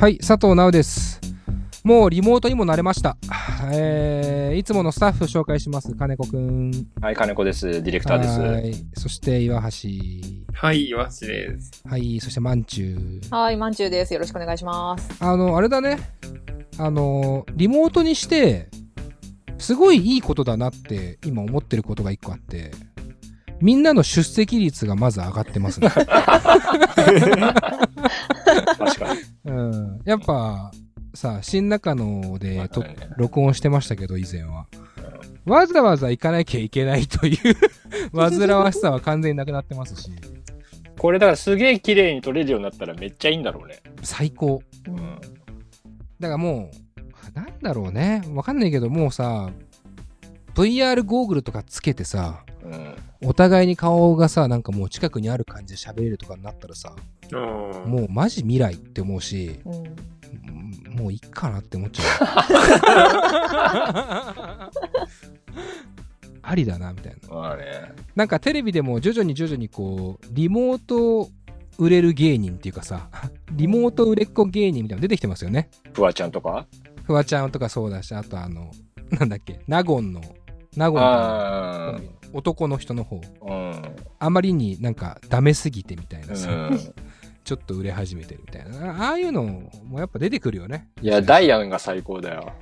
はい、佐藤直です。もうリモートにも慣れました。えー、いつものスタッフ紹介します。金子くん。はい、金子です。ディレクターです。はい。そして岩橋。はい、岩橋です。はい。そしてまんちゅう。はい、まんちゅうです。よろしくお願いします。あの、あれだね。あの、リモートにして、すごいいいことだなって今思ってることが一個あって、みんなの出席率がまず上がってますね。確かに。うん。やっぱ、さ、新中野で録音してましたけど、以前は。わざわざ行かなきゃいけないという 煩わしさは完全になくなってますし、これだからすげえ綺麗に撮れるようになったらめっちゃいいんだろうね。最高。ううんん。だからもう、なんだろうね。わかんないけど、もうさ、VR ゴーグルとかつけてさ、うん。お互いに顔がさ、なんかもう近くにある感じで喋れるとかになったらさ、ももうマジ未来って思うし、うんうんもういいかなって思っちゃう。ありだな、みたいな。なんかテレビでも徐々に徐々にこう、リモート売れる芸人っていうかさ、リモート売れっ子芸人みたいなの出てきてますよね。フワちゃんとか？フワちゃんとかそうだし、あとあの、なんだっけ、納言の、納言あの男の人の方。あ。うん。あまりになんかダメすぎてみたいなさ、うん。ちょっと売れ始めてるみたいな。ああいうのもやっぱ出てくるよね。いや、ダイアンが最高だよ。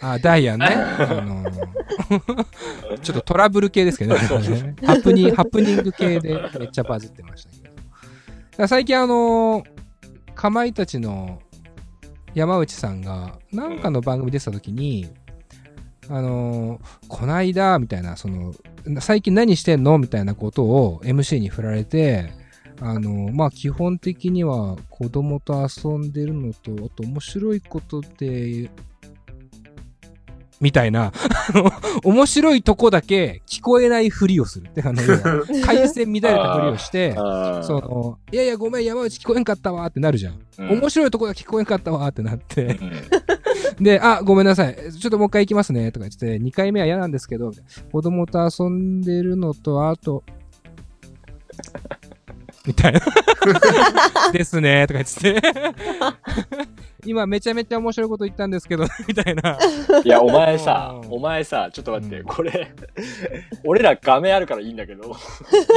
あ、ダイアンね。あのー ちょっとトラブル系ですけどね。ハプニング、ハプニング系でめっちゃバズってましたけど。最近あのーかまいたちの山内さんが、なんかの番組出てた時に、あのーこないだ、みたいな、その、最近何してんの？みたいなことを MC に振られて、あのーまあ、基本的には子供と遊んでるのと、あと面白いことで、みたいな、あの面白いとこだけ聞こえないふりをするって、あの、回線乱れたふりをして。その、いやいや、ごめん、山内聞こえんかったわってなるじゃん。うん面白いとこだけ聞こえんかったわってなって、うん で、あ、ごめんなさい。ちょっともう一回行きますね。とか言って、2回目は嫌なんですけど、子供と遊んでるのと、あと、みたいな。ですね。とか言って。今めちゃめちゃ面白いこと言ったんですけど、みたいな。いや、お前さう、んお前さ、ちょっと待って、うんこれ、俺ら画面あるからいいんだけど、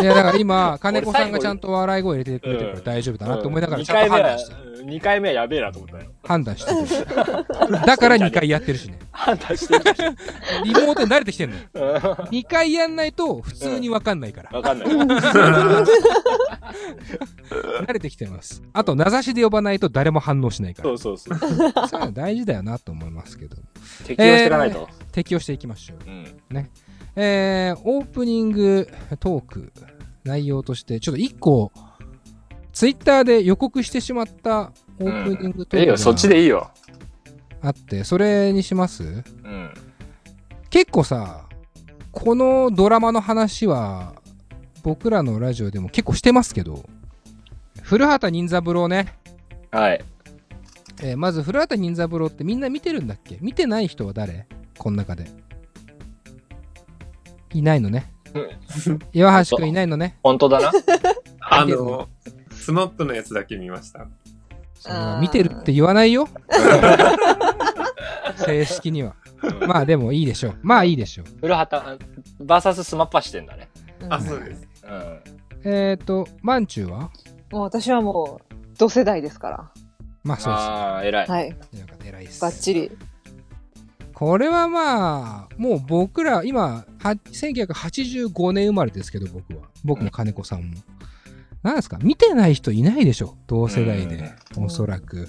いや、だから今、金子さんがちゃんと笑い声入れてくれてるから大丈夫だなって思いながら、2ちゃんと回目は判断してる。、2回目はやべえなと思ったよ。判断してる。だから2回やってるしね。判断してるリモートに慣れてきてんのよ。うん。2回やんないと普通にわかんないから。わかんない。慣れてきてます。あと、名指しで呼ばないと誰も反応しないから。そうそうそう。そう大事だよなと思いますけど。適応していかないと。適応していきましょう。うん。えー、オープニングトーク、内容として、ちょっと1個、ツイッターで予告してしまったオープニングトークいいよ、そっちがでいいよ。あって、それにします？うん。結構さ、このドラマの話は、僕らのラジオでも結構してますけど、古畑任三郎ね、はい。えーまず古畑任三郎ってみんな見てるんだっけ？見てない人は誰？この中で。いないのね。岩橋くんいないのね。本当だな。あの、スマップのやつだけ見ました。それはあー見てるって言わないよ。正式には。まあでもいいでしょう。まあいいでしょう。古畑、バーサススマッパしてんだね。うんあ、そうです。うん。えっ、ー、と、まんちゅうは？もう私はもう、同世代ですかまあそうです。ああ、偉い。ら。はい。よかった偉いです。バッチリ。これはまあ、もう僕ら、今、は1985年生まれですけど、僕は。僕も金子さんも。なんですか？見てない人いないでしょ？同世代で。うんおそらく。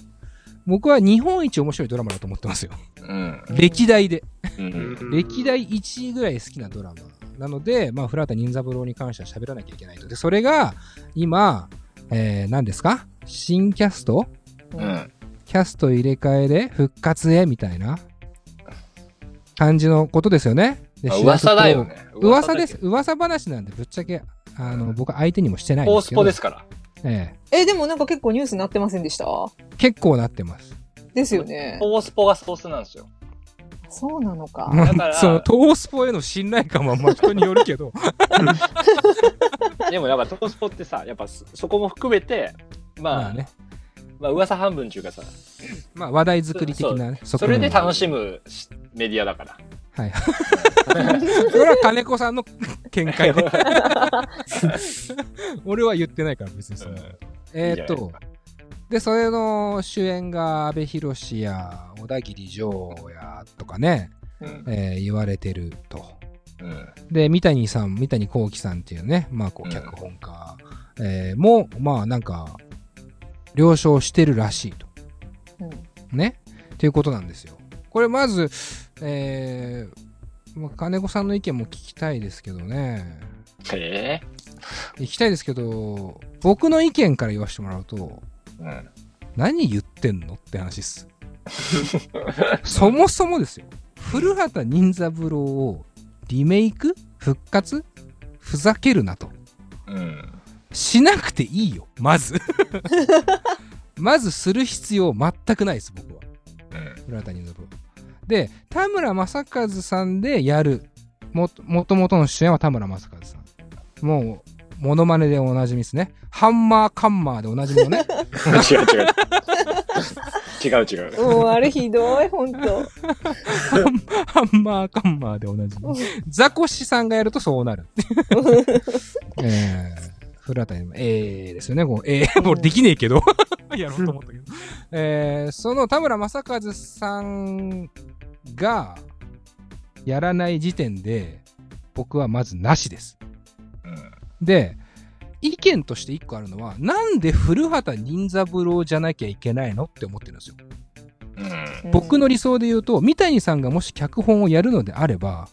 僕は日本一面白いドラマだと思ってますよ。うん。歴代で。うん。歴代1位ぐらい好きなドラマ。なので、まあ、古畑任三郎に関しては喋らなきゃいけないと。で、それが、今、えー、何ですか？新キャスト？うん。キャスト入れ替えで復活へみたいな感じのことですよね。噂だよ。ね。噂です。よ。噂話なんで、ぶっちゃけ、あの、僕相手にもしてないんポースですけど。ポですから。ええ、でもなんか結構ニュースになってませんでした？え結構なってます。ですよね。ポースポがソースなんですよ。そうなのか。だからその、トースポへの信頼感はまあ人によるけど、でもやっぱトースポってさ、やっぱそそこも含めて、まあ、まあね。まあ噂半分っていうかさ、まあ話題作り的なね。それで楽ししむしメディアだから。はい。それは金子さんの見解で。俺は言ってないから別にその。えーっと、で、それの主演が阿部寛や小田切丈やとかね、うん。えー言われてると。うん。で、三谷さん、三谷幸喜さんっていうね、まあこううん脚本家、えーも、まあなんか、了承してるらしいと。うんね？っていうことなんですよ。これまず、えー、まあ金子さんの意見も聞きたいですけどね。え聞きたいですけど、僕の意見から言わせてもらうと、えうん。何言ってんのって話です。そもそもですよ。古畑任三郎をリメイク？復活？ふざけるなと。うん。しなくていいよ、まず。まずする必要全くないです、僕は。うん。古畑任三郎。で、田村正和さんでやる。も、もともとの主演は田村正和さん。もう、モノマネでおなじみですね。ハンマーカンマーでおなじみのね。違う違う。違う違う。もうあれひどい、ほんと。ハンマーカンマーでおなじみ。ザコシさんがやるとそうなる。えー、古畑にも、えーですよね。こうえー、もうできねえけど。やろうと思ったけど。えー、その田村正和さんがやらない時点で、僕はまずなしです。で、意見として一個あるのは、なんで古畑任三郎じゃなきゃいけないの？って思ってるんですよ。うん。僕の理想で言うと、三谷さんがもし脚本をやるのであれば、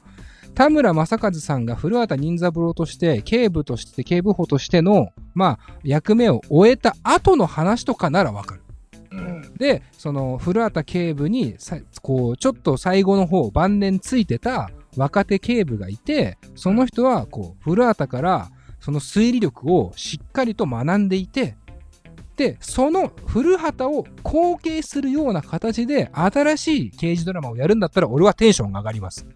田村正和さんが古畑任三郎として、警部として、警部補としての、まあ、役目を終えた後の話とかならわかる。うん。で、その、古畑警部にさ、こう、ちょっと最後の方、晩年ついてた若手警部がいて、その人は、こう、古畑から、その推理力をしっかりと学んでいて、で、その古畑を後継するような形で新しい刑事ドラマをやるんだったら俺はテンションが上がります。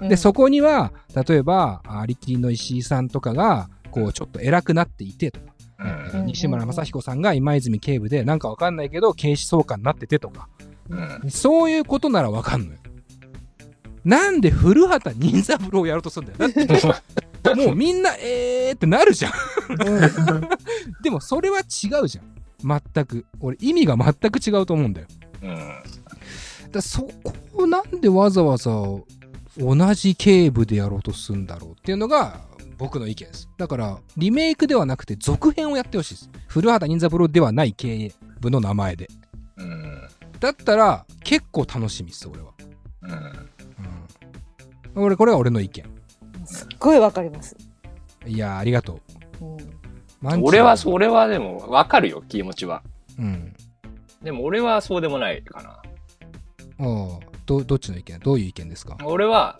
うん。で、そこには、例えば、ありきりの石井さんとかが、こう、ちょっと偉くなっていてとか、うん。西村雅彦さんが今泉警部で、なんかわかんないけど、警視総監になっててとか、うん。そういうことならわかんのよ。なんで古畑任三郎をやろうとするんだよ。だって、もうみんな、えーってなるじゃん。でもそれは違うじゃん。全く。俺、意味が全く違うと思うんだよ。うん。だそこをなんでわざわざ同じ警部でやろうとするんだろうっていうのが僕の意見です。だから、リメイクではなくて続編をやってほしいです。古畑任三郎ではない警部の名前で。うん。だったら、結構楽しみです、俺は。うん。うん。俺、これは俺の意見。すっごいわかります。いやー、ありがとうんう。マンチ俺は、それはでも、わかるよ、気持ちは。うん。でも俺はそうでもないかな。ああ、ど、どっちの意見？どういう意見ですか？俺は、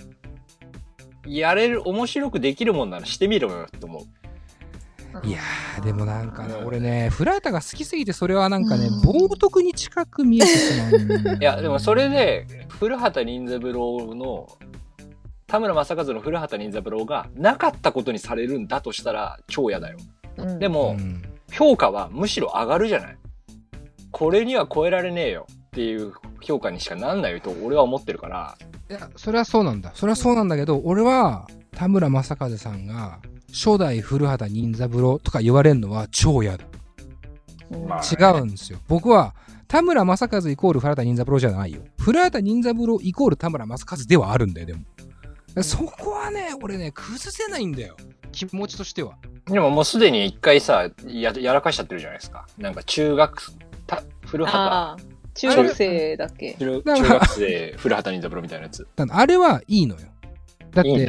やれる、面白くできるもんならしてみろよって思う。いやー、でもなんかね、俺ね、フラータが好きすぎて、それはなんかねうん、冒涜に近く見えてしまう。いや、でもそれ、で、古畑任三郎の、田村正和の古畑任三郎がなかったことにされるんだとしたら超嫌だよ。うんでも、うん評価はむしろ上がるじゃない。これには超えられねえよっていう評価にしかなんないと俺は思ってるから。いや、それはそうなんだ。それはそうなんだけど、俺は、田村正和さんが、初代古畑任三郎とか言われるのは超嫌だ。うんまあ違うんですよ。僕は、田村正和イコール古畑任三郎じゃないよ。古畑任三郎イコール田村正和ではあるんだよ、でも。そこはね、俺ね、崩せないんだよ。気持ちとしては。でももうすでに一回さ、や、やらかしちゃってるじゃないですか。なんか中学、た古畑、ああ、中学生だっけ？中学生古畑任三郎みたいなやつ。あれはいいのよ。だって、いいい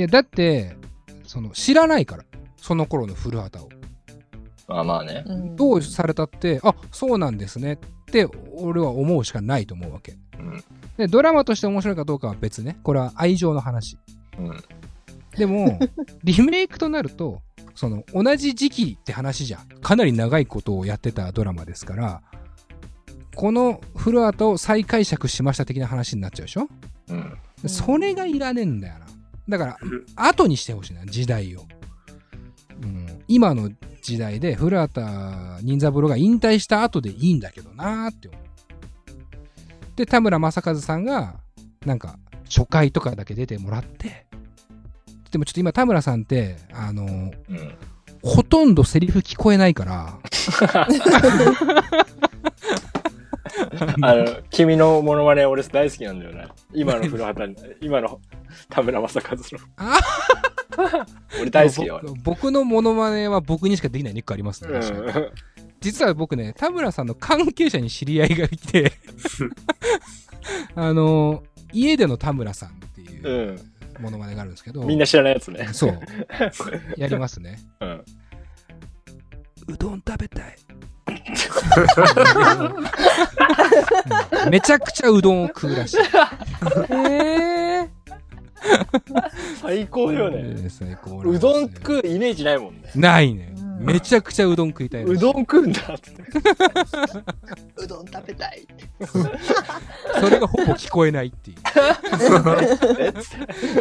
や、だって、その、知らないから。その頃の古畑を。まあまあね。うんどうされたって、あ、そうなんですねって、俺は思うしかないと思うわけ。うん。で、ドラマとして面白いかどうかは別ね。これは愛情の話。うん。でも、リメイクとなると、その、同じ時期って話じゃん。かなり長いことをやってたドラマですから、この古畑を再解釈しました的な話になっちゃうでしょ？うん。うんそれがいらねえんだよな。だから、後にしてほしいな、時代を。うん、今の時代で、古畑任三郎が引退した後でいいんだけどなーって思う。で、田村正和さんが、なんか、初回とかだけ出てもらって、でもちょっと今田村さんって、あの、うん。ほとんどセリフ聞こえないから、あの、君のモノマネ俺大好きなんだよね。今の古畑、今の田村正和の。あ俺大好きよ。僕僕のモノマネは僕にしかできないネックありますね。うん。実は僕ね、田村さんの関係者に知り合いがいて、あの、家での田村さんっていううんモノマネがあるんですけど、みんな知らないやつね。そう。やりますね。うん。うどん食べたい。うんめちゃくちゃうどんを食うらしい。へえ。最高よね。えー最高ようどん食うイメージないもんね。ないね。うんめちゃくちゃうどん食いたい。うどん食うんだって。うどん食べたい。それがほぼ聞こえないっていう。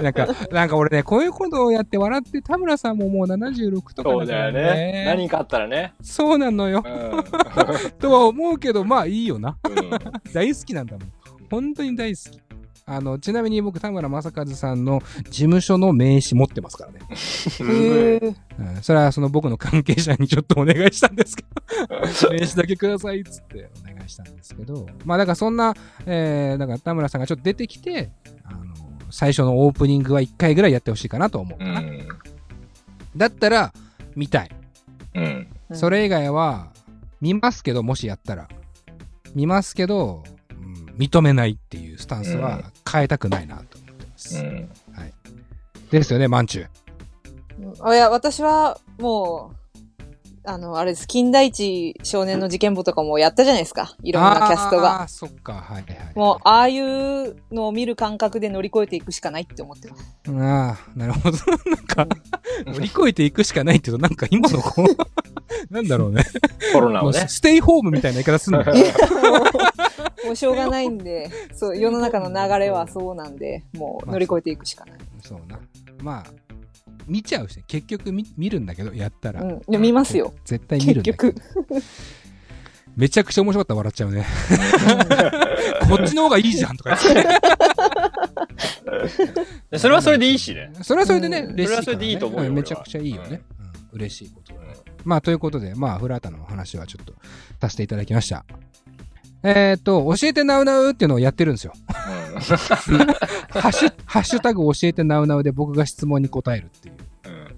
なんか、なんか俺ね、こういうことをやって笑って、田村さんももう76とかそうだよね。何かあったらね。そうなのよう。ん。とは思うけど、まあいいよな。うん 大好きなんだもん。本当に大好き。あの、ちなみに僕、田村正和さんの事務所の名刺持ってますからね。へえ。うん、それはその僕の関係者にちょっとお願いしたんですけど、名刺だけくださいっつってお願いしたんですけど、まあだからそんな、えー、だから田村さんがちょっと出てきて、あの、最初のオープニングは1回ぐらいやってほしいかなと思うかな。うん。だったら、見たい。うん。それ以外は、見ますけど、もしやったら。見ますけど、うん認めないっていうスタンスは変えたくないなと思ってます。うん。ですよね、マンチュ。あいや、私は、もう、あの、あれです、金田一少年の事件簿とかもやったじゃないですか。いろんなキャストが。ああ、そっか、はいはい。もう、ああいうのを見る感覚で乗り越えていくしかないって思ってます。ああ、なるほど。なんか、乗り越えていくしかないって言うと、なんか今のこう、なんだろうね。コロナをね。ステイホームみたいな言い方すんのよ。もうしょうがないんで、そう、世の中の流れはそうなんで、もう乗り越えていくしかない。そうな。まあ、見ちゃうしね、結局見見るんだけど、やったら。うん。いや見ますよ。絶対見るんだけど結 めちゃくちゃ面白かったら笑っちゃうね。こっちの方がいいじゃんとか言って。でそれはそれでいいしね。それはそれでね、うん嬉しいね。それはそれでいいと思うよんめちゃくちゃいいよね。うん嬉しいことだね。まあ、ということで、まあ、フラータのお話はちょっとさせていただきました。えっ、と、教えてナウナウっていうのをやってるんですよ。ハッシュ、ハッシュタグ教えてナウナウで僕が質問に答えるっていう。うん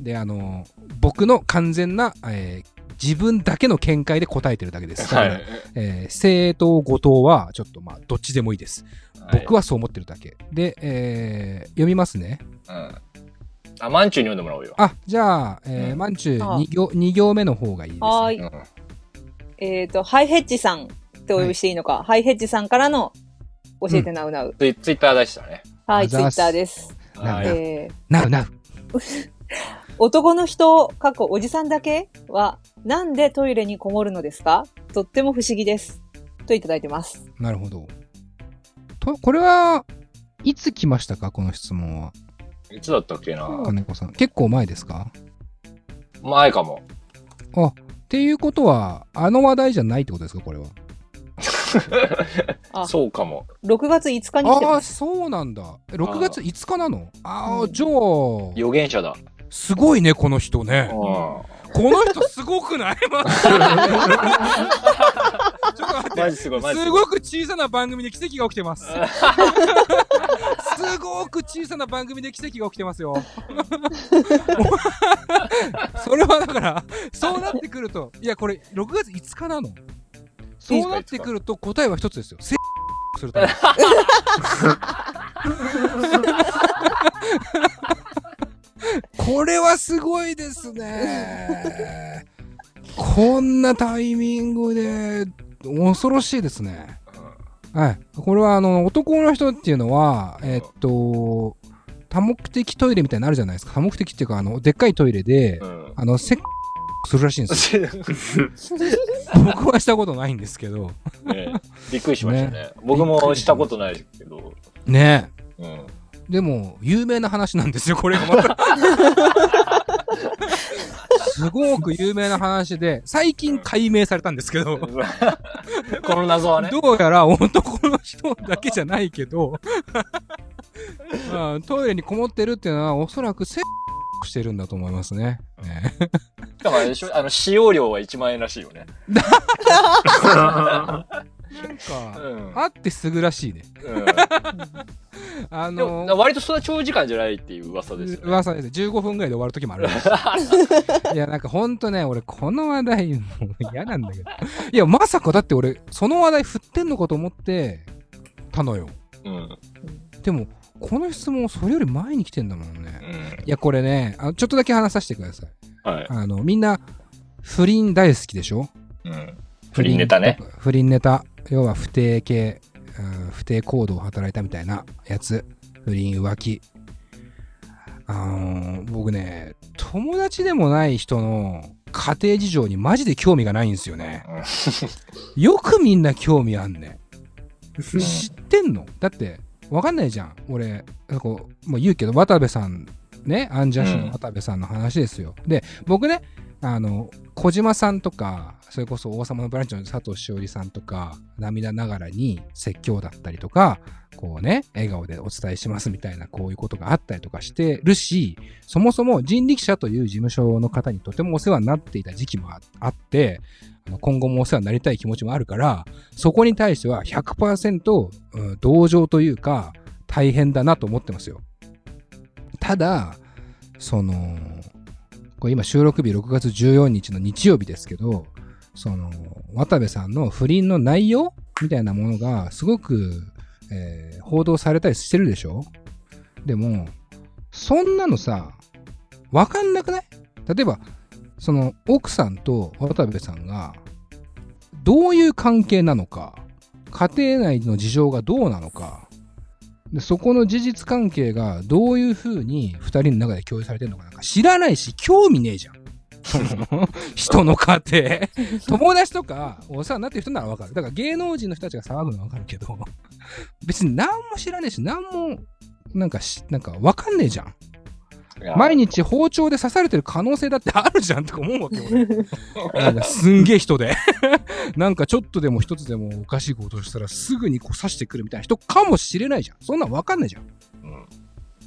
で、あの僕の完全な、えー自分だけの見解で答えてるだけです。だからはい。えー正当誤答は、ちょっとまあ、どっちでもいいです。僕ははそう思ってるだけ。で、えー読みますね。い、うん。あ、マンチュに読んでもらおうよ。あ、じゃあ、えーうんまんちゅうあ2行、二行目の方がいいです、ね。はーい。うんえっ、と、ハイヘッジさんってお呼びしていいのか。ハイヘッジさんからの教えてなうなう。ツイツイッター出したね。はい、ツイッターです。えー、なうなう。男の人、過去おじさんだけは、なんでトイレにこもるのですか？とっても不思議です。といただいてます。なるほど。と、これは、いつ来ましたか？この質問は。いつだったっけな、金子さん。結構前ですか？前かも。あ、っていうことは、あの話題じゃないってことですか？これは。あ そうかも。6月5日に来てああ。そうなんだ。え6月5日なの？ああ、うんじゃあ、予言者だ。すごいね、この人ね。うこの人すごくない？ま ちょっと待って。マジすごい、マジすすごい。ごく小さな番組で奇跡が起きてます。すごく小さな番組で奇跡が起きてますよ。それはだから、そうなってくると、いや、これ、6月5日なの？そうなってくると、答えは一つですよ。せするため。これはすごいですね。こんなタイミングで、恐ろしいですね。はい。これは、あの、男の人っていうのは、えっと、多目的トイレみたいなのあるじゃないですか。多目的っていうか、あの、でっかいトイレで、うん。あの、セックするらしいんですよ。僕はしたことないんですけど。ねびっくりしましたね。僕もしたことないけど。ねうん。え。でも、有名な話なんですよ、これがまた。すごく有名な話で、最近解明されたんですけど、この謎はね。どうやら男の人だけじゃないけど、まあトイレにこもってるっていうのは、おそらくセックしてるんだと思いますね。ね しかもあの、使用料は1万円らしいよね。なんか、うん。あってすぐらしいね。あの、割とそんな長時間じゃないっていう噂ですよ、ね。噂です。15分ぐらいで終わる時もあるい。いや、なんかほんとね、俺この話題もう嫌なんだけど。いや、まさかだって俺、その話題振ってんのかと思って、たのよ。うん。でも、この質問それより前に来てんだもんね。うんいや、これね、あちょっとだけ話させてください。はい。あの、みんな、不倫大好きでしょ？うん。不倫ネタね。不倫ネタ。要は不定系、うん不定行動を働いたみたいなやつ。不倫浮気。あのー僕ね、友達でもない人の家庭事情にマジで興味がないんですよね。よくみんな興味あんね。知ってんの？だって、わかんないじゃん。俺、なんかもう言うけど、渡部さん、ね、アンジャッシュの渡部さんの話ですよ。で、僕ね、あの、小島さんとか、それこそ王様のブランチの佐藤しおりさんとか、涙ながらに説教だったりとか、こうね、笑顔でお伝えしますみたいな、こういうことがあったりとかしてるし、そもそも人力車という事務所の方にとてもお世話になっていた時期もあって、今後もお世話になりたい気持ちもあるから、そこに対しては100%、うん同情というか、大変だなと思ってますよ。ただ、その、これ今収録日6月14日の日曜日ですけど、その、渡部さんの不倫の内容みたいなものがすごく、えー報道されたりしてるでしょ？でも、そんなのさ、わかんなくない？例えば、その奥さんと渡部さんが、どういう関係なのか、家庭内の事情がどうなのか、でそこの事実関係がどういうふうに二人の中で共有されてるのかなんか知らないし、興味ねえじゃん。その人の家庭。友達とかお世話になってる人ならわかる。だから芸能人の人たちが騒ぐのはわかるけど、別に何も知らねえし、何も、なんかし、なんかわかんねえじゃん。毎日包丁で刺されてる可能性だってあるじゃんとか思うわけよ。俺すんげえ人で。なんかちょっとでも一つでもおかしいことをしたらすぐにこう刺してくるみたいな人かもしれないじゃん。そんなんわかんないじゃん。うん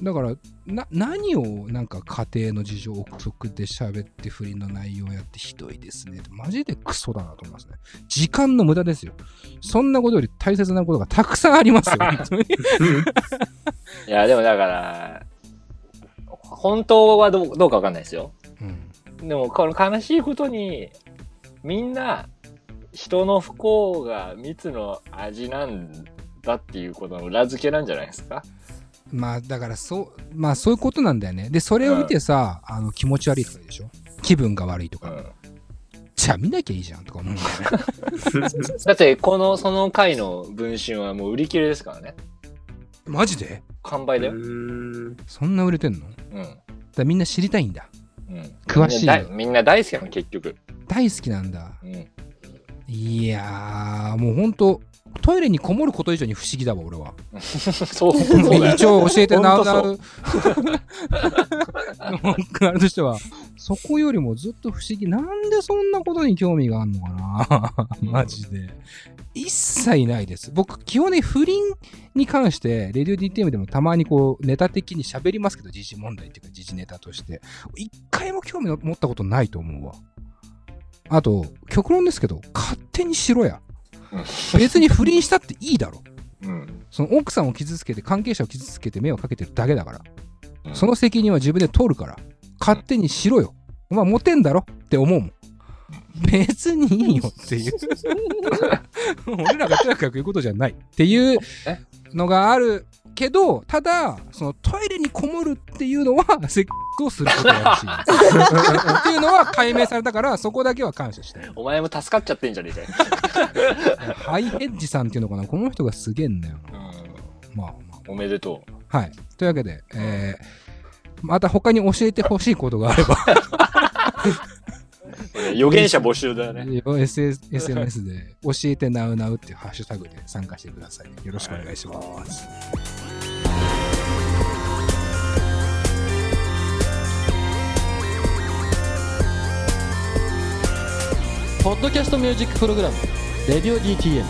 だから、な、何をなんか家庭の事情憶測で喋って不倫の内容やってひどいですね。マジでクソだなと思いますね。時間の無駄ですよ。そんなことより大切なことがたくさんありますよ。いや、でもだから、本当はどうどうかわかんないですよ。うんでも、この悲しいことに、みんな、人の不幸が蜜の味なんだっていうことの裏付けなんじゃないですかまあ、だからそう、まあそういうことなんだよね。で、それを見てさ、あの気持ち悪いとかでしょ？気分が悪いとか。うん。じゃあ見なきゃいいじゃんとか思うんだよね。だって、この、その回の文春はもう売り切れですからね。マジで？完売だよ。ん。そんな売れてんの？うん。らみんな知りたいんだ。うん。詳しいよみんな大みんな大好きなの、結局。大好きなんだ。うん。いやー、もうほんと、トイレにこもること以上に不思議だわ、俺は。そう、そう。一応教えてなうなほんう。あれとしては、そこよりもずっと不思議。なんでそんなことに興味があんのかな？マジで。一切ないです。僕、基本ね、不倫に関して、レディオ DTM でもたまにこう、ネタ的に喋りますけど、時事問題っていうか、時事ネタとして。一回も興味を持ったことないと思うわ。あと、極論ですけど、勝手にしろや。別に不倫したっていいだろ。うん。その奥さんを傷つけて、関係者を傷つけて迷惑かけてるだけだから。うんその責任は自分で取るから。勝手にしろよ。お前モテんだろ？って思うもん。別にいいよっていう。俺らがとやかく言うことじゃないっていうえ？のがあるけど、ただ、そのトイレにこもるっていうのは、セックスをすることらしい。っていうのは解明されたから、そこだけは感謝してる。お前も助かっちゃってんじゃねえかよ。ハイヘッジさんっていうのかな？この人がすげえんだよな。うん。まあまあ。おめでとはい。というわけで、えー、また他に教えてほしいことがあれば、う。予言者募集だよね。SS SNS で教えてなうなうっていうハッシュタグで参加してください。よろしくお願いします。ポッドキャストミュージックプログラム「レディオ DTM」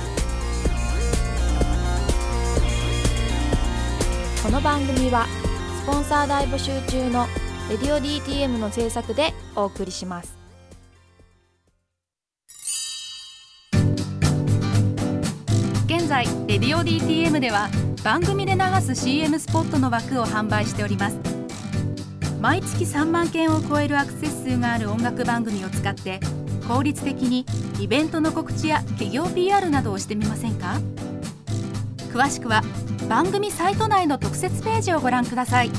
この番組はスポンサー大募集中の「レディオ DTM」の制作でお送りします。現在「レディオ DTM」では番組で流す CM スポットの枠を販売しております。毎月3万件を超えるアクセス数がある音楽番組を使って効率的にイベントの告知や企業 PR などをしてみませんか？詳しくは番組サイト内の特設ページをご覧ください。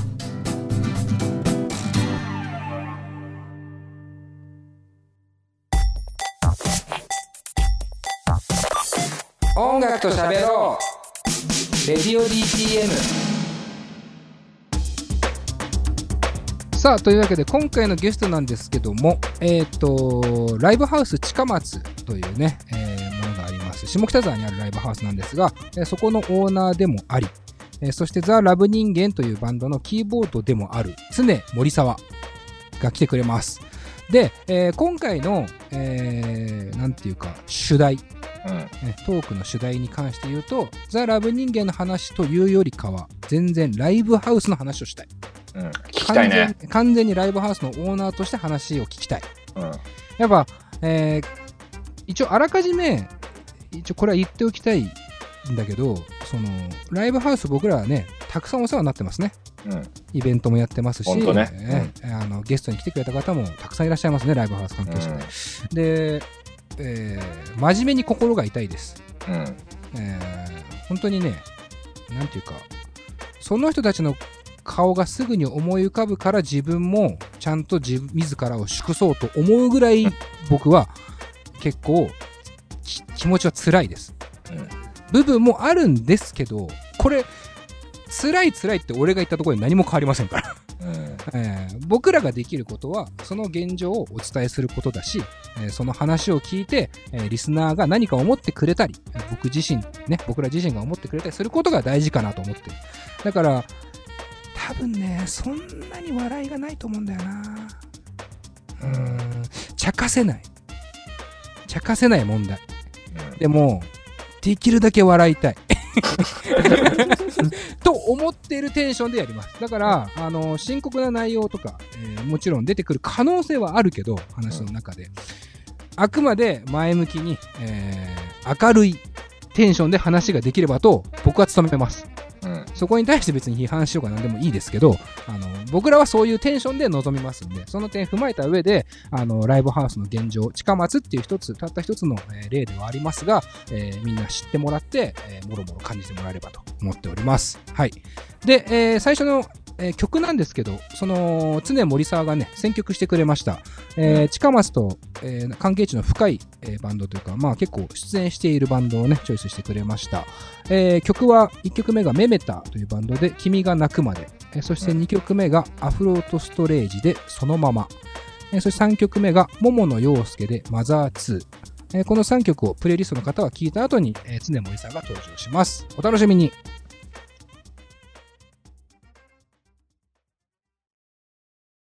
音楽と喋ろう。レディオ DTM さあというわけで今回のゲストなんですけどもえっ、とライブハウス近松というね、えーものがあります下北沢にあるライブハウスなんですが、えーそこのオーナーでもあり、えーそしてザ・ラブ人間というバンドのキーボードでもある常森沢が来てくれますで、えー今回の、えーなんていうか主題うん。ねトークの主題に関して言うと、ザ・ラブ人間の話というよりかは、全然ライブハウスの話をしたい。うん。聞きたいね。完全完全にライブハウスのオーナーとして話を聞きたい。うん。やっぱ、えー一応あらかじめ、一応これは言っておきたいんだけど、その、ライブハウス僕らはね、たくさんお世話になってますね。うん。イベントもやってますし、ねえーあのゲストに来てくれた方もたくさんいらっしゃいますね、ライブハウス関係者で。で、えー真面目に心が痛いです。うん。えー本当にね、なんていうか、その人たちの顔がすぐに思い浮かぶから自分もちゃんと自自らを粛そうと思うぐらい僕は結構き気持ちは辛いです。うん部分もあるんですけど、これ、辛い辛いって俺が言ったところに何も変わりませんから。うん。えー僕らができることはその現状をお伝えすることだし、えーその話を聞いて、えーリスナーが何か思ってくれたり、えー僕自身ね僕ら自身が思ってくれたりすることが大事かなと思ってるだから多分ねそんなに笑いがないと思うんだよな。うーん。茶化せない。茶化せない問題。でもできるだけ笑いたい。と思っているテンションでやります。だからあの深刻な内容とか、えーもちろん出てくる可能性はあるけど話の中で、あくまで前向きに、えー明るいテンションで話ができればと僕は努めますうん。そこに対して別に批判しようが何でもいいですけど、あの、僕らはそういうテンションで臨みますんで、その点踏まえた上で、あの、ライブハウスの現状、近松っていう一つ、たった一つの、えー例ではありますが、えーみんな知ってもらって、えーもろもろ感じてもらえればと思っております。はい。で、えー最初の、えー曲なんですけど、その、常森沢がね、選曲してくれました。えー近松と、えー関係値の深い、えーバンドというか、まあ結構出演しているバンドをね、チョイスしてくれました。えー曲は1曲目がメメタというバンドで「君が泣くまで」えーそして2曲目がアフロートストレージで「そのまま」えーそして3曲目が桃野陽介で「マザー2」えーこの3曲をプレイリストの方は聞いた後に、えー常森さんが登場します。お楽しみに